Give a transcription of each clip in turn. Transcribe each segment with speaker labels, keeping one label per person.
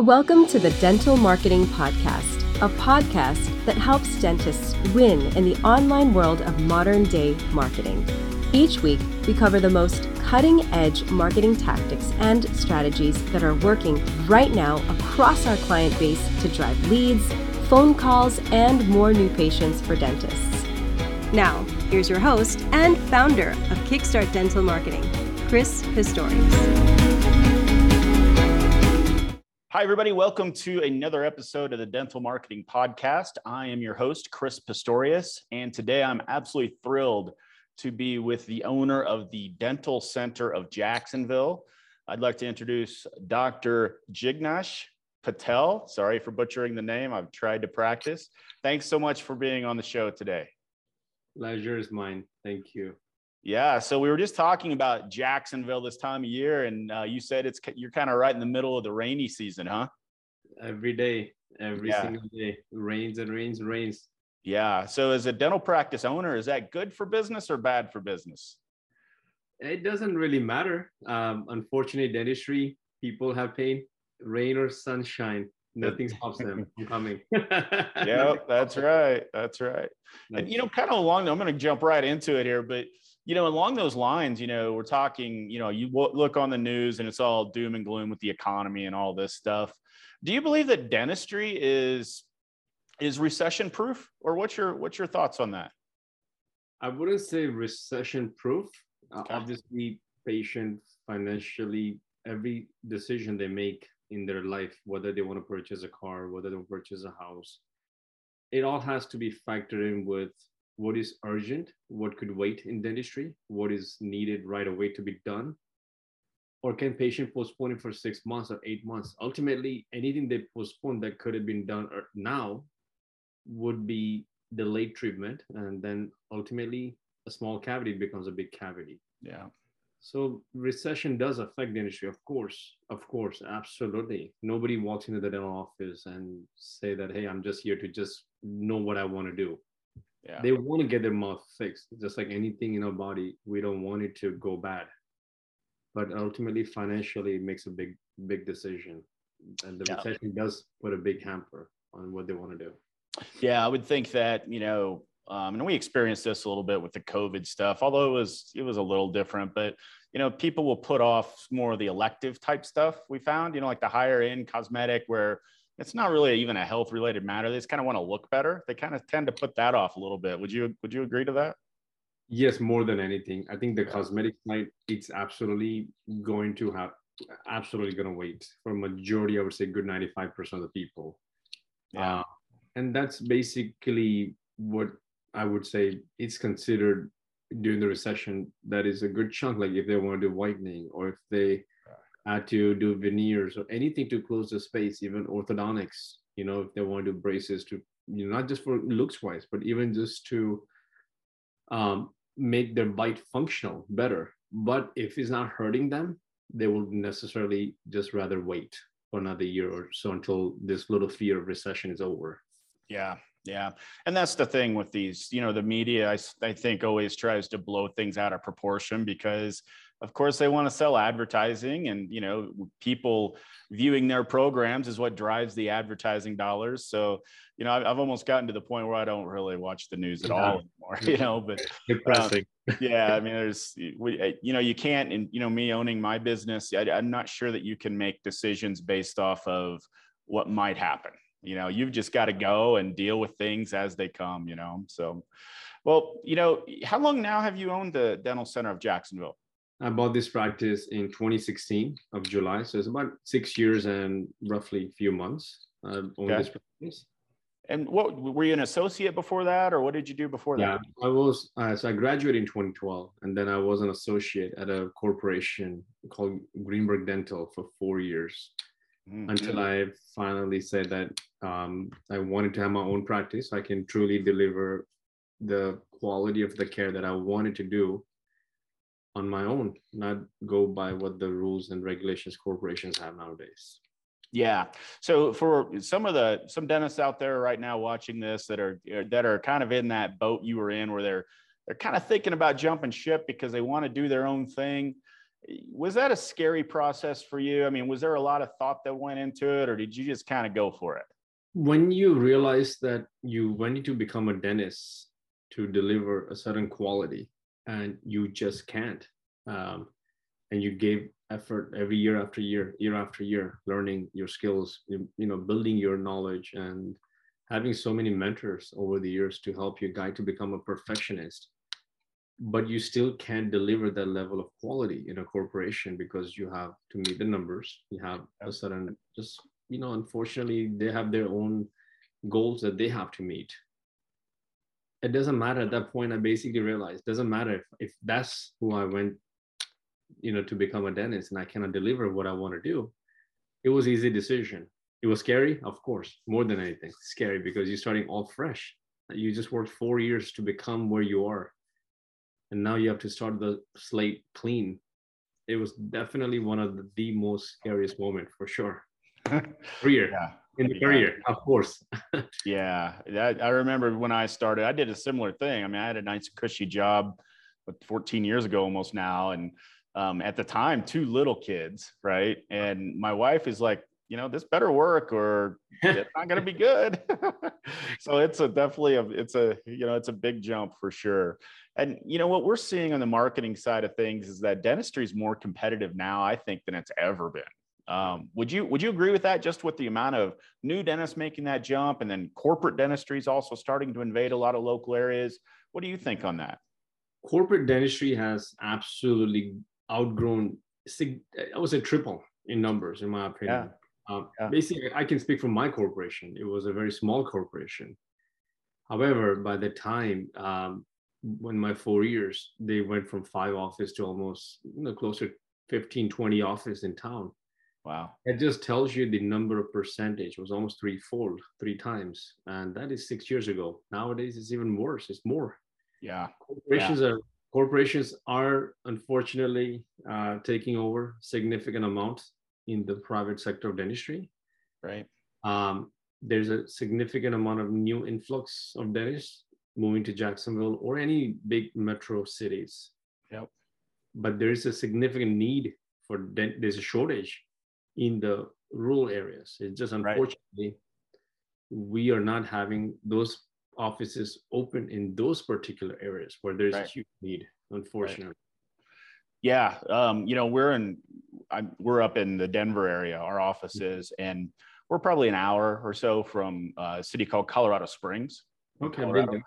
Speaker 1: Welcome to the Dental Marketing Podcast, a podcast that helps dentists win in the online world of modern day marketing. Each week, we cover the most cutting edge marketing tactics and strategies that are working right now across our client base to drive leads, phone calls, and more new patients for dentists. Now, here's your host and founder of Kickstart Dental Marketing, Chris Pistorius.
Speaker 2: Hi, everybody. Welcome to another episode of the Dental Marketing Podcast. I am your host, Chris Pistorius, and today I'm absolutely thrilled to be with the owner of the Dental Center of Jacksonville. I'd like to introduce Dr. Jignesh Patel. Sorry for butchering the name. I've tried to practice. Thanks so much for being on the show today.
Speaker 3: Pleasure is mine. Thank you.
Speaker 2: Yeah, so we were just talking about Jacksonville this time of year, and uh, you said it's you're kind of right in the middle of the rainy season, huh?
Speaker 3: Every day, every yeah. single day, rains and rains and rains.
Speaker 2: Yeah. So, as a dental practice owner, is that good for business or bad for business?
Speaker 3: It doesn't really matter. Um, unfortunately, dentistry people have pain, rain or sunshine. Nothing stops them from coming.
Speaker 2: yeah, that's right. That's right. And you know, kind of along. I'm going to jump right into it here, but you know, along those lines, you know, we're talking. You know, you look on the news and it's all doom and gloom with the economy and all this stuff. Do you believe that dentistry is is recession proof, or what's your what's your thoughts on that?
Speaker 3: I wouldn't say recession proof. Uh, okay. Uh, obviously, patient financially, every decision they make in their life, whether they want to purchase a car, whether they want to purchase a house, it all has to be factored in with what is urgent, what could wait in dentistry, what is needed right away to be done, or can patient postpone it for six months or eight months? Ultimately, anything they postpone that could have been done uh, now would be delayed treatment, and then ultimately a small cavity becomes a big cavity.
Speaker 2: Yeah.
Speaker 3: So recession does affect the industry, of course, of course, absolutely. Nobody walks into the dental office and say that, hey, I'm just here to just know what I want to do. Yeah. They want to get their mouth fixed, just like anything in our body. We don't want it to go bad, but ultimately, financially, it makes a big, big decision, and the yeah. recession does put a big hamper on what they want to do.
Speaker 2: Yeah, I would think that you know um, and we experienced this a little bit with the COVID stuff, although it was it was a little different. But you know, people will put off more of the elective type stuff. We found, you know, like the higher end cosmetic, where it's not really even a health related matter. They just kind of want to look better. They kind of tend to put that off a little bit. Would you Would you agree to that?
Speaker 3: Yes, more than anything, I think the yeah. cosmetic side it's absolutely going to have absolutely going to wait for a majority. I would say good ninety five percent of the people. Yeah. Uh, and that's basically what I would say it's considered during the recession that is a good chunk. Like if they want to do whitening or if they had to do veneers or anything to close the space, even orthodontics, you know, if they want to do braces to, you know, not just for looks wise, but even just to um, make their bite functional better. But if it's not hurting them, they will necessarily just rather wait for another year or so until this little fear of recession is over.
Speaker 2: Yeah, yeah. And that's the thing with these, you know, the media, I, I think always tries to blow things out of proportion because, of course, they want to sell advertising and, you know, people viewing their programs is what drives the advertising dollars. So, you know, I've, I've almost gotten to the point where I don't really watch the news at all anymore, you know, but
Speaker 3: depressing.
Speaker 2: Um, yeah. I mean, there's, we, you know, you can't, and, you know, me owning my business, I, I'm not sure that you can make decisions based off of what might happen you know you've just got to go and deal with things as they come you know so well you know how long now have you owned the dental center of jacksonville
Speaker 3: i bought this practice in 2016 of july so it's about six years and roughly a few months i owned okay. this practice
Speaker 2: and what were you an associate before that or what did you do before that
Speaker 3: yeah i was uh, so i graduated in 2012 and then i was an associate at a corporation called greenberg dental for four years mm-hmm. until I finally said that um, I wanted to have my own practice. So I can truly deliver the quality of the care that I wanted to do on my own, not go by what the rules and regulations corporations have nowadays.
Speaker 2: Yeah. So for some of the some dentists out there right now watching this that are that are kind of in that boat you were in where they're they're kind of thinking about jumping ship because they want to do their own thing was that a scary process for you? I mean, was there a lot of thought that went into it, or did you just kind of go for it?
Speaker 3: When you realize that you wanted to become a dentist to deliver a certain quality, and you just can't, um, and you gave effort every year after year, year after year, learning your skills, you, you know, building your knowledge, and having so many mentors over the years to help you guide to become a perfectionist. But you still can't deliver that level of quality in a corporation because you have to meet the numbers. You have a certain just you know unfortunately they have their own goals that they have to meet it doesn't matter at that point i basically realized it doesn't matter if, if that's who i went you know to become a dentist and i cannot deliver what i want to do it was easy decision. It was scary of course more than anything scary because you're starting all fresh. You just worked four years to become where you are. And now you have to start the slate clean. It was definitely one of the, the most scariest moment for sure career. Yeah. in the yeah. career of course.
Speaker 2: Yeah. That, i remember when i started i did a similar thing. I mean i had a nice cushy job but 14 years ago almost now and um, at the time two little kids right? And my wife is like you know this better work or it's not going to be good. So it's a definitely a it's a you know it's a big jump for sure. And you know what we're seeing on the marketing side of things is that dentistry is more competitive now, I think, than it's ever been. Um, would you would you agree with that? Just with the amount of new dentists making that jump, and then corporate dentistry is also starting to invade a lot of local areas. What do you think on that?
Speaker 3: Corporate dentistry has absolutely outgrown. I would say triple in numbers, in my opinion. Yeah. Um, yeah. Basically, I can speak from my corporation. It was a very small corporation. However, by the time um, when my four years, they went from five office to almost you know, closer 15, 20 office in town.
Speaker 2: Wow.
Speaker 3: It just tells you the number of percentage was almost threefold, three times. And that is six years ago. Nowadays it's even worse. It's more.
Speaker 2: Yeah.
Speaker 3: Corporations yeah. are corporations are unfortunately uh, taking over significant amount in the private sector of dentistry.
Speaker 2: Right.
Speaker 3: Um, there's a significant amount of new influx of dentists moving to Jacksonville or any big metro cities.
Speaker 2: Yep.
Speaker 3: But there is a significant need for dent- there's a shortage in the rural areas. It's just unfortunately right. we are not having those offices open in those particular areas where there's right. a huge need, unfortunately. Right.
Speaker 2: Yeah, um, you know we're in, I'm, we're up in the Denver area. Our office mm-hmm. is, and we're probably an hour or so from a city called Colorado Springs.
Speaker 3: Okay, Colorado.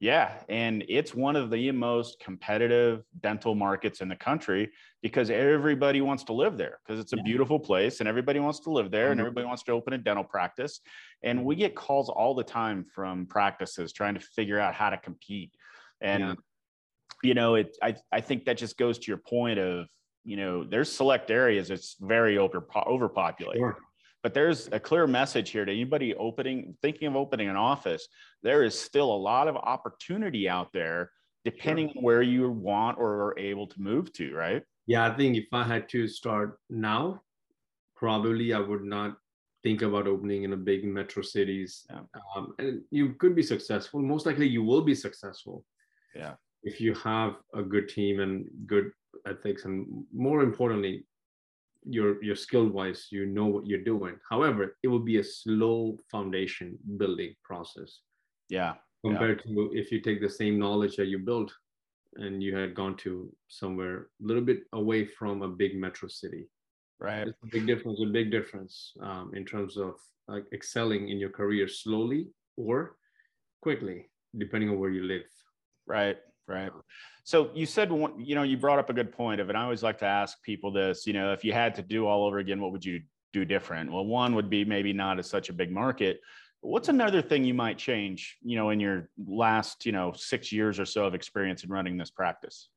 Speaker 2: Yeah, and it's one of the most competitive dental markets in the country because everybody wants to live there because it's a yeah. beautiful place and everybody wants to live there mm-hmm. and everybody wants to open a dental practice. And we get calls all the time from practices trying to figure out how to compete. And yeah. you know, it I I think that just goes to your point of, you know, there's select areas it's very over overpopulated. Sure but there's a clear message here to anybody opening thinking of opening an office there is still a lot of opportunity out there depending sure. on where you want or are able to move to right?
Speaker 3: Yeah i think if i had to start now probably i would not think about opening in a big metro cities. Yeah. um, and you could be successful. Most likely you will be successful.
Speaker 2: Yeah.
Speaker 3: If you have a good team and good ethics and more importantly you're you're skilled wise you know what you're doing. However it will be a slow foundation building process.
Speaker 2: Yeah
Speaker 3: compared
Speaker 2: yeah.
Speaker 3: to if you take the same knowledge that you built and you had gone to somewhere a little bit away from a big metro city.
Speaker 2: Right.
Speaker 3: It's a big difference a big difference um, in terms of like excelling in your career slowly or quickly depending on where you live.
Speaker 2: Right right? So you said you know you brought up a good point of it. I always like to ask people this you know if you had to do all over again what would you do different? Well one would be maybe not as such a big market. What's another thing you might change you know in your last you know six years or so of experience in running this practice?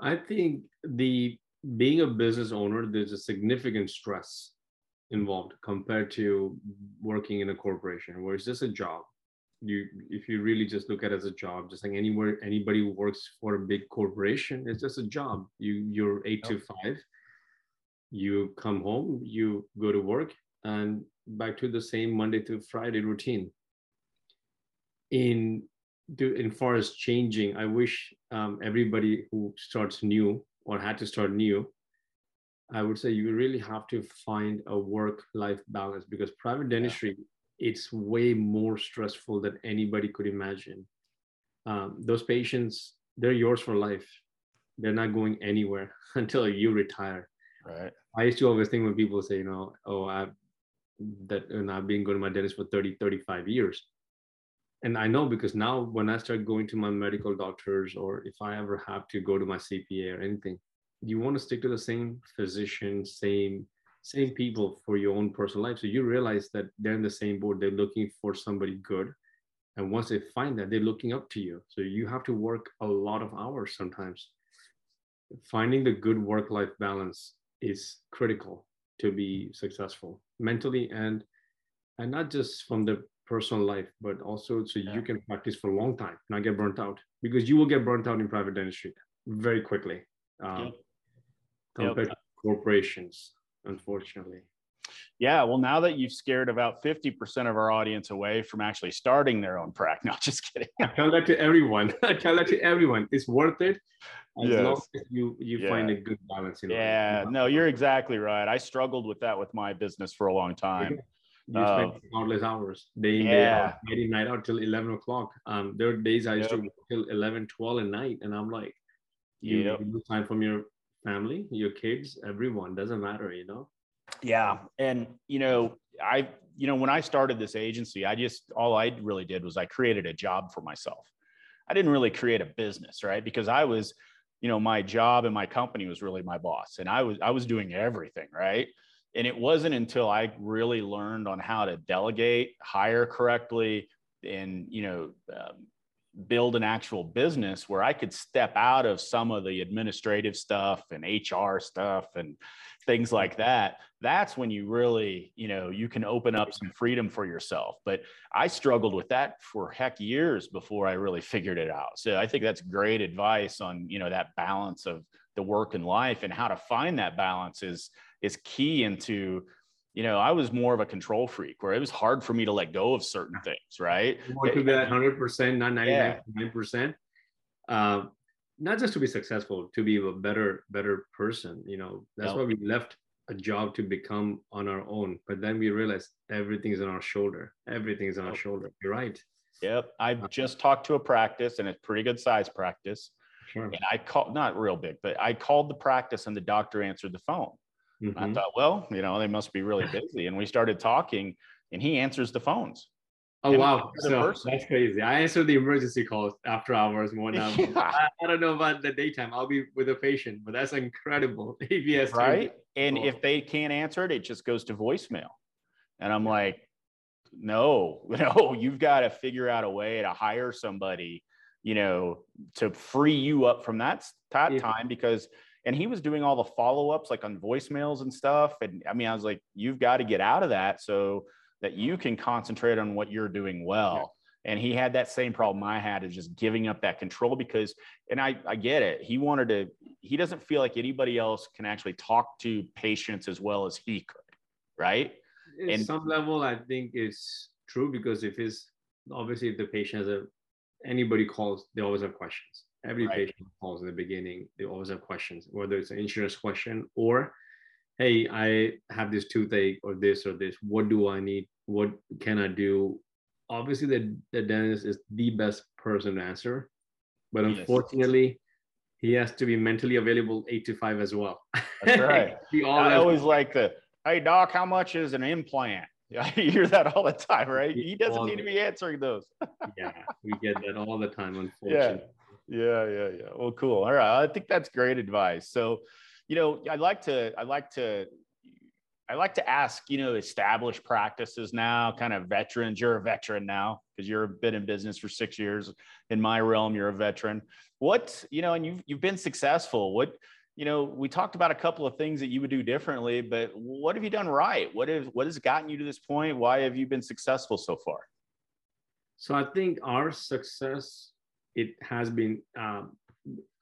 Speaker 3: I think the being a business owner there's a significant stress involved compared to working in a corporation. Where it's just a job you if you really just look at it as a job just like anywhere anybody who works for a big corporation it's just a job. You you're eight to five. You come home you go to work and back to the same monday to friday routine. In do in far as changing i wish um, everybody who starts new or had to start new, I would say you really have to find a work-life balance because private dentistry yeah. It's way more stressful than anybody could imagine. Um, those patients, they're yours for life. They're not going anywhere until you retire.
Speaker 2: Right.
Speaker 3: I used to always think when people say, you know, oh, I've that and I've been going to my dentist for 30, 35 years. And I know because now when I start going to my medical doctors or if I ever have to go to my CPA or anything, you want to stick to the same physician, same same people for your own personal life. So you realize that they're in the same boat. They're looking for somebody good. And once they find that, they're looking up to you. So you have to work a lot of hours sometimes. Finding the good work-life balance is critical to be successful mentally and and not just from the personal life, but also so yeah. you can practice for a long time, not get burnt out because you will get burnt out in private dentistry very quickly um, yep. compared yep. to corporations, unfortunately.
Speaker 2: Yeah, well, now that you've scared about 50% of our audience away from actually starting their own practice, no, just kidding.
Speaker 3: I tell that to everyone. I tell that to everyone. It's worth it as yes. long as you you yeah. find a good balance.
Speaker 2: In yeah, no, you're exactly right. I struggled with that with my business for a long time.
Speaker 3: You uh, spend countless hours, day in, yeah. day out, night in, night out till 11 o'clock. Um, there are days I used yep. to work till 11, 12 at night, and I'm like, you, yep. lose time from your family, your kids, everyone. Doesn't matter, you know.
Speaker 2: Yeah, and you know, I, you know, when I started this agency, I just all I really did was I created a job for myself. I didn't really create a business, right? Because I was, you know, my job and my company was really my boss, and I was I was doing everything, right? And it wasn't until I really learned on how to delegate, hire correctly, and you know, um, build an actual business where I could step out of some of the administrative stuff and HR stuff and things like that. That's when you really, you know, you can open up some freedom for yourself. But I struggled with that for heck years before I really figured it out. So I think that's great advice on, you know, that balance of the work and life and how to find that balance is is key into you know, I was more of a control freak where it was hard for me to let go of certain things, right?
Speaker 3: Want to be that 100%, not 99%. Yeah. Uh, not just to be successful, to be a better, better person. You know, that's why we left a job to become on our own. But then we realized everything's on our shoulder. Everything's on our shoulder. You're right.
Speaker 2: Yep. I've uh, just talked to a practice and it's pretty good size practice. Sure. And I called, not real big, but I called the practice and the doctor answered the phone. Mm-hmm. I thought, well, you know, they must be really busy. And we started talking, and he answers the phones.
Speaker 3: Oh wow! So person. that's crazy. I answer the emergency calls after hours one yeah. I, I, don't know about the daytime. I'll be with a patient, but that's incredible. ABS
Speaker 2: right? And oh. if they can't answer it, it just goes to voicemail. And I'm like, no, no, you've got to figure out a way to hire somebody, you know, to free you up from that, that yeah. time because and he was doing all the follow-ups like on voicemails and stuff and i mean i was like you've got to get out of that so that you can concentrate on what you're doing well. Yeah. and he had that same problem i had is just giving up that control because and i i get it he wanted to he doesn't feel like anybody else can actually talk to patients as well as he could right?
Speaker 3: At and some level i think is true because if his obviously if the patient has a anybody calls they always have questions Every right. patient calls in the beginning, they always have questions, whether it's an insurance question or, hey, I have this toothache or this or this. What do I need? What can I do? Obviously, the, the dentist is the best person to answer, but unfortunately, yes. he has to be mentally available eight to five as well.
Speaker 2: That's right. I always like the, hey, doc, how much is an implant? Yeah, you hear that all the time, right? He doesn't need to be answering those.
Speaker 3: yeah, we get that all the time, unfortunately.
Speaker 2: Yeah yeah yeah yeah. Well cool. All right. I think that's great advice. So you know i like to i like to i like to ask you know established practices now kind of veterans you're a veteran now because you've been in business for six years. In my realm you're a veteran. What you know and you've, you've been successful. What you know we talked about a couple of things that you would do differently but what have you done right? What have what has gotten you to this point? Why have you been successful so far?
Speaker 3: So i think our success it has been um,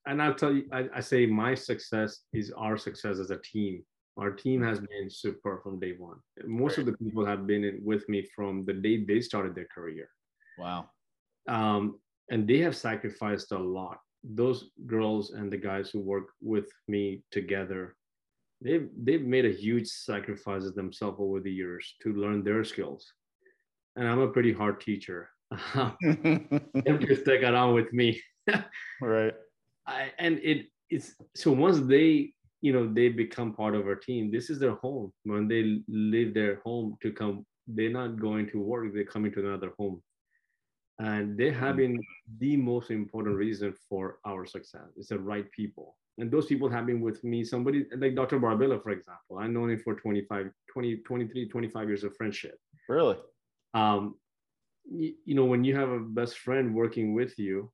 Speaker 3: and i'll tell you I, I, say my success is our success as a team. Our team has been super from day one. Most of the people have been in, with me from the day they started their career.
Speaker 2: Wow.
Speaker 3: Um, and they have sacrificed a lot. Those girls and the guys who work with me together they've they've made a huge sacrifices themselves over the years to learn their skills. And i'm a pretty hard teacher them to stick around with me.
Speaker 2: Right.
Speaker 3: I, and it it's so once they you know they become part of our team this is their home. When they leave their home to come they're not going to work they're coming to another home. And they have been the most important reason for our success. It's the right people. And those people have been with me somebody like dr barbilla for example. I've known him for 25 20 23 25 years of friendship.
Speaker 2: Really?
Speaker 3: Um you, know when you have a best friend working with you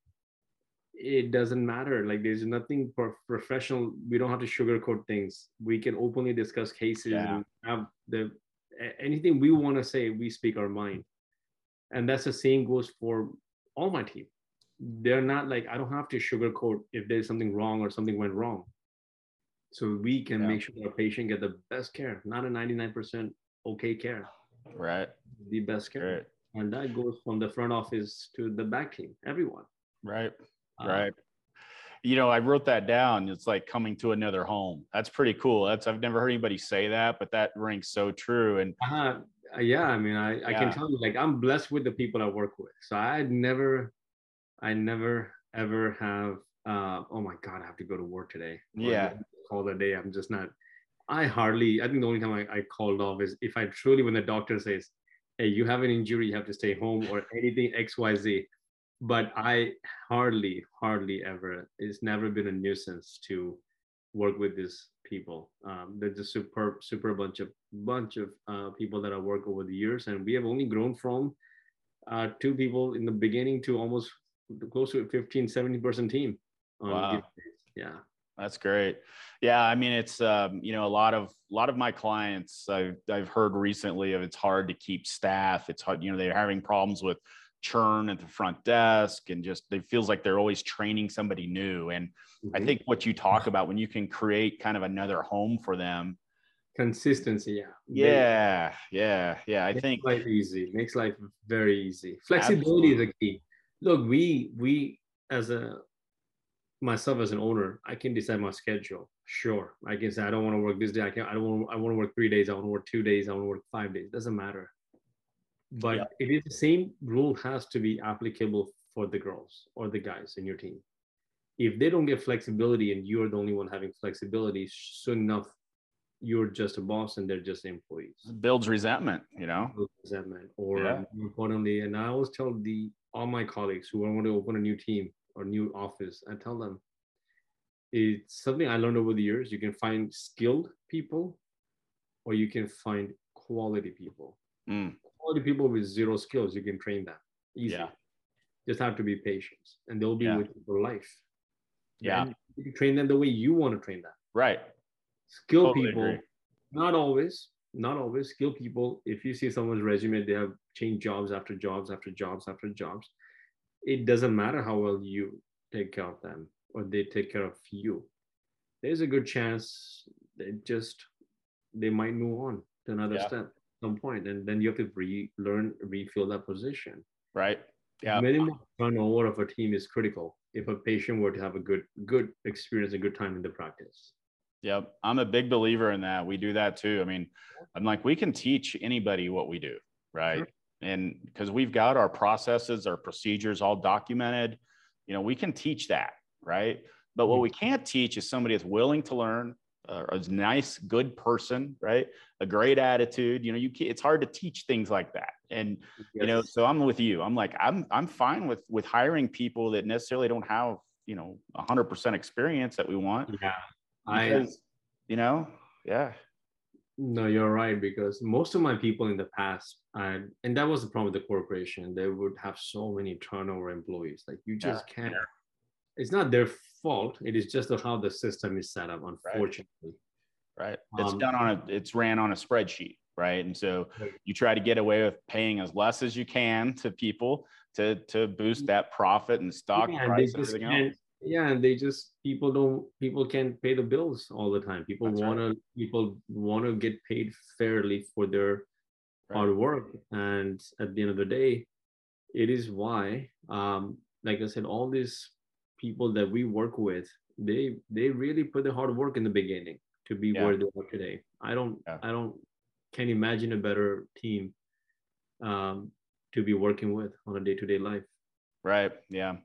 Speaker 3: it doesn't matter. Like there's nothing pro- professional we don't have to sugarcoat things. We can openly discuss cases
Speaker 2: Yeah.
Speaker 3: and have the anything we want to say we speak our mind. And that's the same goes for all my team. They're not like i don't have to sugarcoat if there's something wrong or something went wrong. So we can
Speaker 2: Yeah.
Speaker 3: make sure our patient get the best care not a 99% okay care.
Speaker 2: Right.
Speaker 3: The best care.
Speaker 2: Right
Speaker 3: and that goes from the front office to the back team everyone.
Speaker 2: Right
Speaker 3: Uh,
Speaker 2: right. You know i wrote that down. It's like coming to another home. That's pretty cool. That's i've never heard anybody say that but that rings so true. And
Speaker 3: uh, yeah i mean i, I
Speaker 2: Yeah.
Speaker 3: can tell you like i'm blessed with the people i work with. So i never i never ever have uh, oh my god i have to go to work today.
Speaker 2: Yeah.
Speaker 3: call the day. I'm just not i hardly i think the only time I, I called off is if i truly when the doctor says hey you have an injury you have to stay home or anything xyz but i hardly hardly ever it's never been a nuisance to work with these people. Um, they're just super super bunch of bunch of uh, people that i work over the years and we have only grown from uh, two people in the beginning to almost close to a 15 17 person team on
Speaker 2: Wow.
Speaker 3: yeah
Speaker 2: That's great. Yeah, I mean, it's um, you know a lot of a lot of my clients I've I've heard recently of it's hard to keep staff. It's hard, you know, they're having problems with churn at the front desk and just it feels like they're always training somebody new. And I
Speaker 3: Mhm.
Speaker 2: think what you talk about when you can create kind of another home for them.
Speaker 3: consistency yeah
Speaker 2: Yeah, yeah, yeah. I
Speaker 3: makes
Speaker 2: think
Speaker 3: life easy makes life very easy flexibility is a key look we we as a myself as an owner i can decide my schedule. Sure. I can say i don't want to work this day. I can i don't want i want to work three days. I want to work two days. I want to work five days. Doesn't matter. But
Speaker 2: Yeah.
Speaker 3: it is the same rule has to be applicable for the girls or the guys in your team. If they don't get flexibility and you're the only one having flexibility soon enough you're just a boss and they're just employees.
Speaker 2: It builds resentment, you know?
Speaker 3: resentment. Or
Speaker 2: Yeah.
Speaker 3: more importantly and i always tell the all my colleagues who want to open a new team or new office i tell them it's something i learned over the years you can find skilled people or you can find quality people
Speaker 2: Mm,
Speaker 3: quality people with zero skills you can train them easy
Speaker 2: Yeah.
Speaker 3: just have to be patient and they'll be
Speaker 2: Yeah.
Speaker 3: with you for life
Speaker 2: Yeah.
Speaker 3: And you can train them the way you want to train them
Speaker 2: right.
Speaker 3: skilled
Speaker 2: Totally
Speaker 3: people
Speaker 2: agree.
Speaker 3: not always not always skilled people if you see someone's resume they have changed jobs after jobs after jobs after jobs it doesn't matter how well you take care of them or they take care of you there's a good chance they just they might move on to another
Speaker 2: Yeah.
Speaker 3: step at some point and then you have to relearn refill that position
Speaker 2: Right. Yeah.
Speaker 3: minimum turnover of a team is critical if a patient were to have a good good experience a good time in the practice
Speaker 2: Yep. I'm a big believer in that. We do that too. I mean, I'm like, we can teach anybody what we do, right?
Speaker 3: Sure.
Speaker 2: And because we've got our processes, our procedures all documented, you know, we can teach that, right? But what
Speaker 3: Mhm.
Speaker 2: we can't teach is somebody that's willing to learn, uh, a nice, good person, right? A great attitude. You know, you can, it's hard to teach things like that. And you know, so I'm with you. I'm like, I'm I'm fine with with hiring people that necessarily don't have, you know, 100% experience that we want.
Speaker 3: yeah i
Speaker 2: you know, yeah,
Speaker 3: No, you're right because most of my people in the past, and and that was the problem with the corporation. They would have so many turnover employees. Like you just
Speaker 2: Yeah,
Speaker 3: can't. It's not their fault. It is just how the system is set up. Unfortunately,
Speaker 2: right. It's
Speaker 3: Um,
Speaker 2: done on a, it's ran on a spreadsheet, right? And so you try to get away with paying as less as you can to people to to boost that profit and stock
Speaker 3: Yeah,
Speaker 2: price and everything else.
Speaker 3: Yeah, and they just people don't people can't pay the bills all the time. People
Speaker 2: That's right.
Speaker 3: want to people want to get paid fairly for their
Speaker 2: Right.
Speaker 3: hard work, and at the end of the day, it is why, um, like I said, all these people that we work with, they they really put the hard work in the beginning to be yeah. where they are today. I don't yeah. I don't can imagine a better team um, to be working with on a day-to-day life.
Speaker 2: Right. Yeah.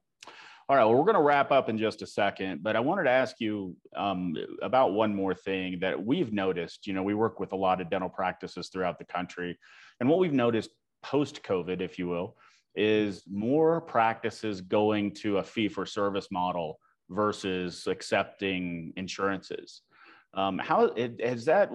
Speaker 2: All right. Well, we're going to wrap up in just a second, but I wanted to ask you um, about one more thing that we've noticed. You know, we work with a lot of dental practices throughout the country, and what we've noticed post-COVID, if you will, is more practices going to a fee-for-service model versus accepting insurances. Um, how has that?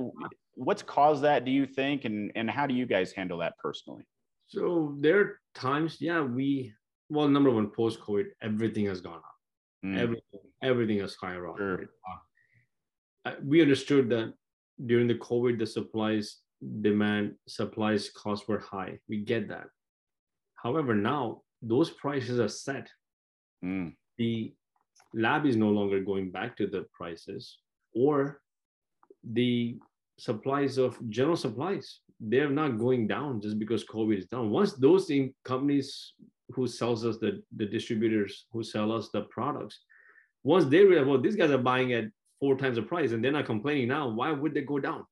Speaker 2: What's caused that? Do you think, and and how do you guys handle that personally?
Speaker 3: So there are times, yeah, we well, number one, post COVID, everything has gone up. Mm. Everything, everything has skyrocketed. Sure. Uh, we understood that during the COVID, the supplies demand, supplies costs were high. We get that. However, now those prices are set. Mm. The lab is no longer going back to the prices, or the supplies of general supplies they're not going down just because COVID is down. Once those companies who sells us the, the distributors who sell us the products, once they realize, well, these guys are buying at four times the price and they're not complaining now, why would they go down?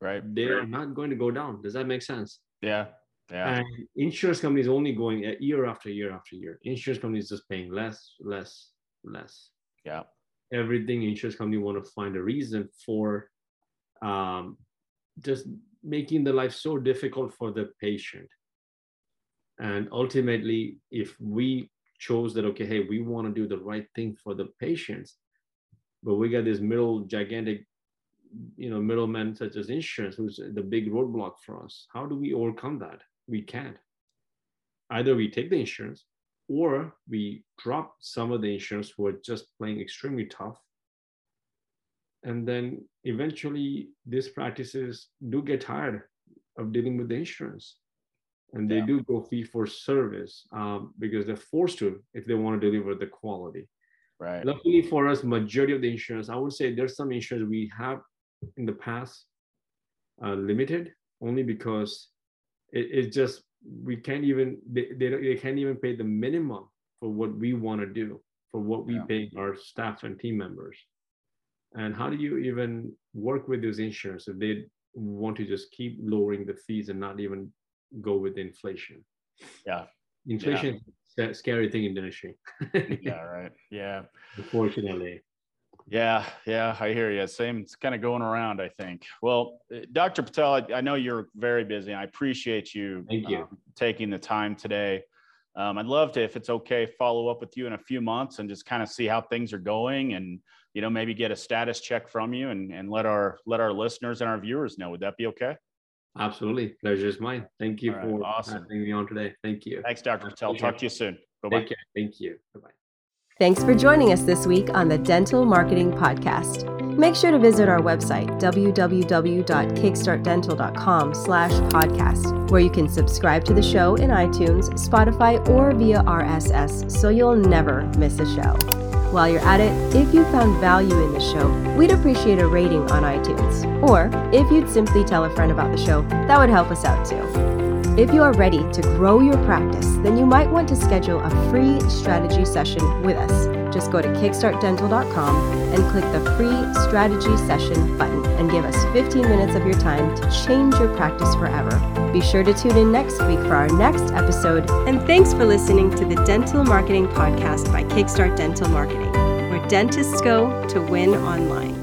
Speaker 2: Right.
Speaker 3: They're right. not going to go down. Does that make sense?
Speaker 2: Yeah. Yeah.
Speaker 3: And insurance companies only going year after year after year. Insurance companies just paying less, less, less.
Speaker 2: Yeah.
Speaker 3: Everything insurance company want to find a reason for um, just making the life so difficult for the patient. And ultimately, if we chose that, okay, hey, we want to do the right thing for the patients, but we got this middle gigantic, you know, middleman such as insurance, who's the big roadblock for us. How do we overcome that? We can't. Either we take the insurance or we drop some of the insurance who are just playing extremely tough and then eventually these practices do get tired of dealing with the insurance and they yeah. do go fee for service um, because they're forced to if they want to deliver the quality
Speaker 2: right
Speaker 3: luckily for us majority of the insurance i would say there's some insurance we have in the past uh, limited only because it, it's just we can't even they, they, they can't even pay the minimum for what we want to do for what we yeah. pay our staff and team members and how do you even work with those insurance if they want to just keep lowering the fees and not even go with inflation?
Speaker 2: Yeah.
Speaker 3: Inflation yeah. is a scary thing in the industry.
Speaker 2: yeah, right. Yeah.
Speaker 3: Unfortunately.
Speaker 2: Yeah, yeah, I hear you. Same, it's kind of going around, I think. Well, uh, Dr. Patel, I, I know you're very busy. I appreciate you,
Speaker 3: Thank you.
Speaker 2: Um, taking the time today. Um, I'd love to, if it's okay, follow up with you in a few months and just kind of see how things are going and you know maybe get a status check from you and, and let our let our listeners and our viewers know would that be okay
Speaker 3: absolutely. Pleasure is mine. Thank you right, for awesome. having me on today. Thank you.
Speaker 2: Thanks dr patel talk to you soon. Bye
Speaker 3: thank you. Bye-bye.
Speaker 1: Thanks for joining us this week on the dental marketing podcast. Make sure to visit our website www.kickstartdental.com slash podcast where you can subscribe to the show in itunes spotify or via rss so you'll never miss a show while you're at it, if you found value in the show, we'd appreciate a rating on iTunes. Or if you'd simply tell a friend about the show, that would help us out too. If you are ready to grow your practice, then you might want to schedule a free strategy session with us. Just go to kickstartdental.com and click the free strategy session button and give us 15 minutes of your time to change your practice forever. Be sure to tune in next week for our next episode. And thanks for listening to the Dental Marketing Podcast by Kickstart Dental Marketing, where dentists go to win online.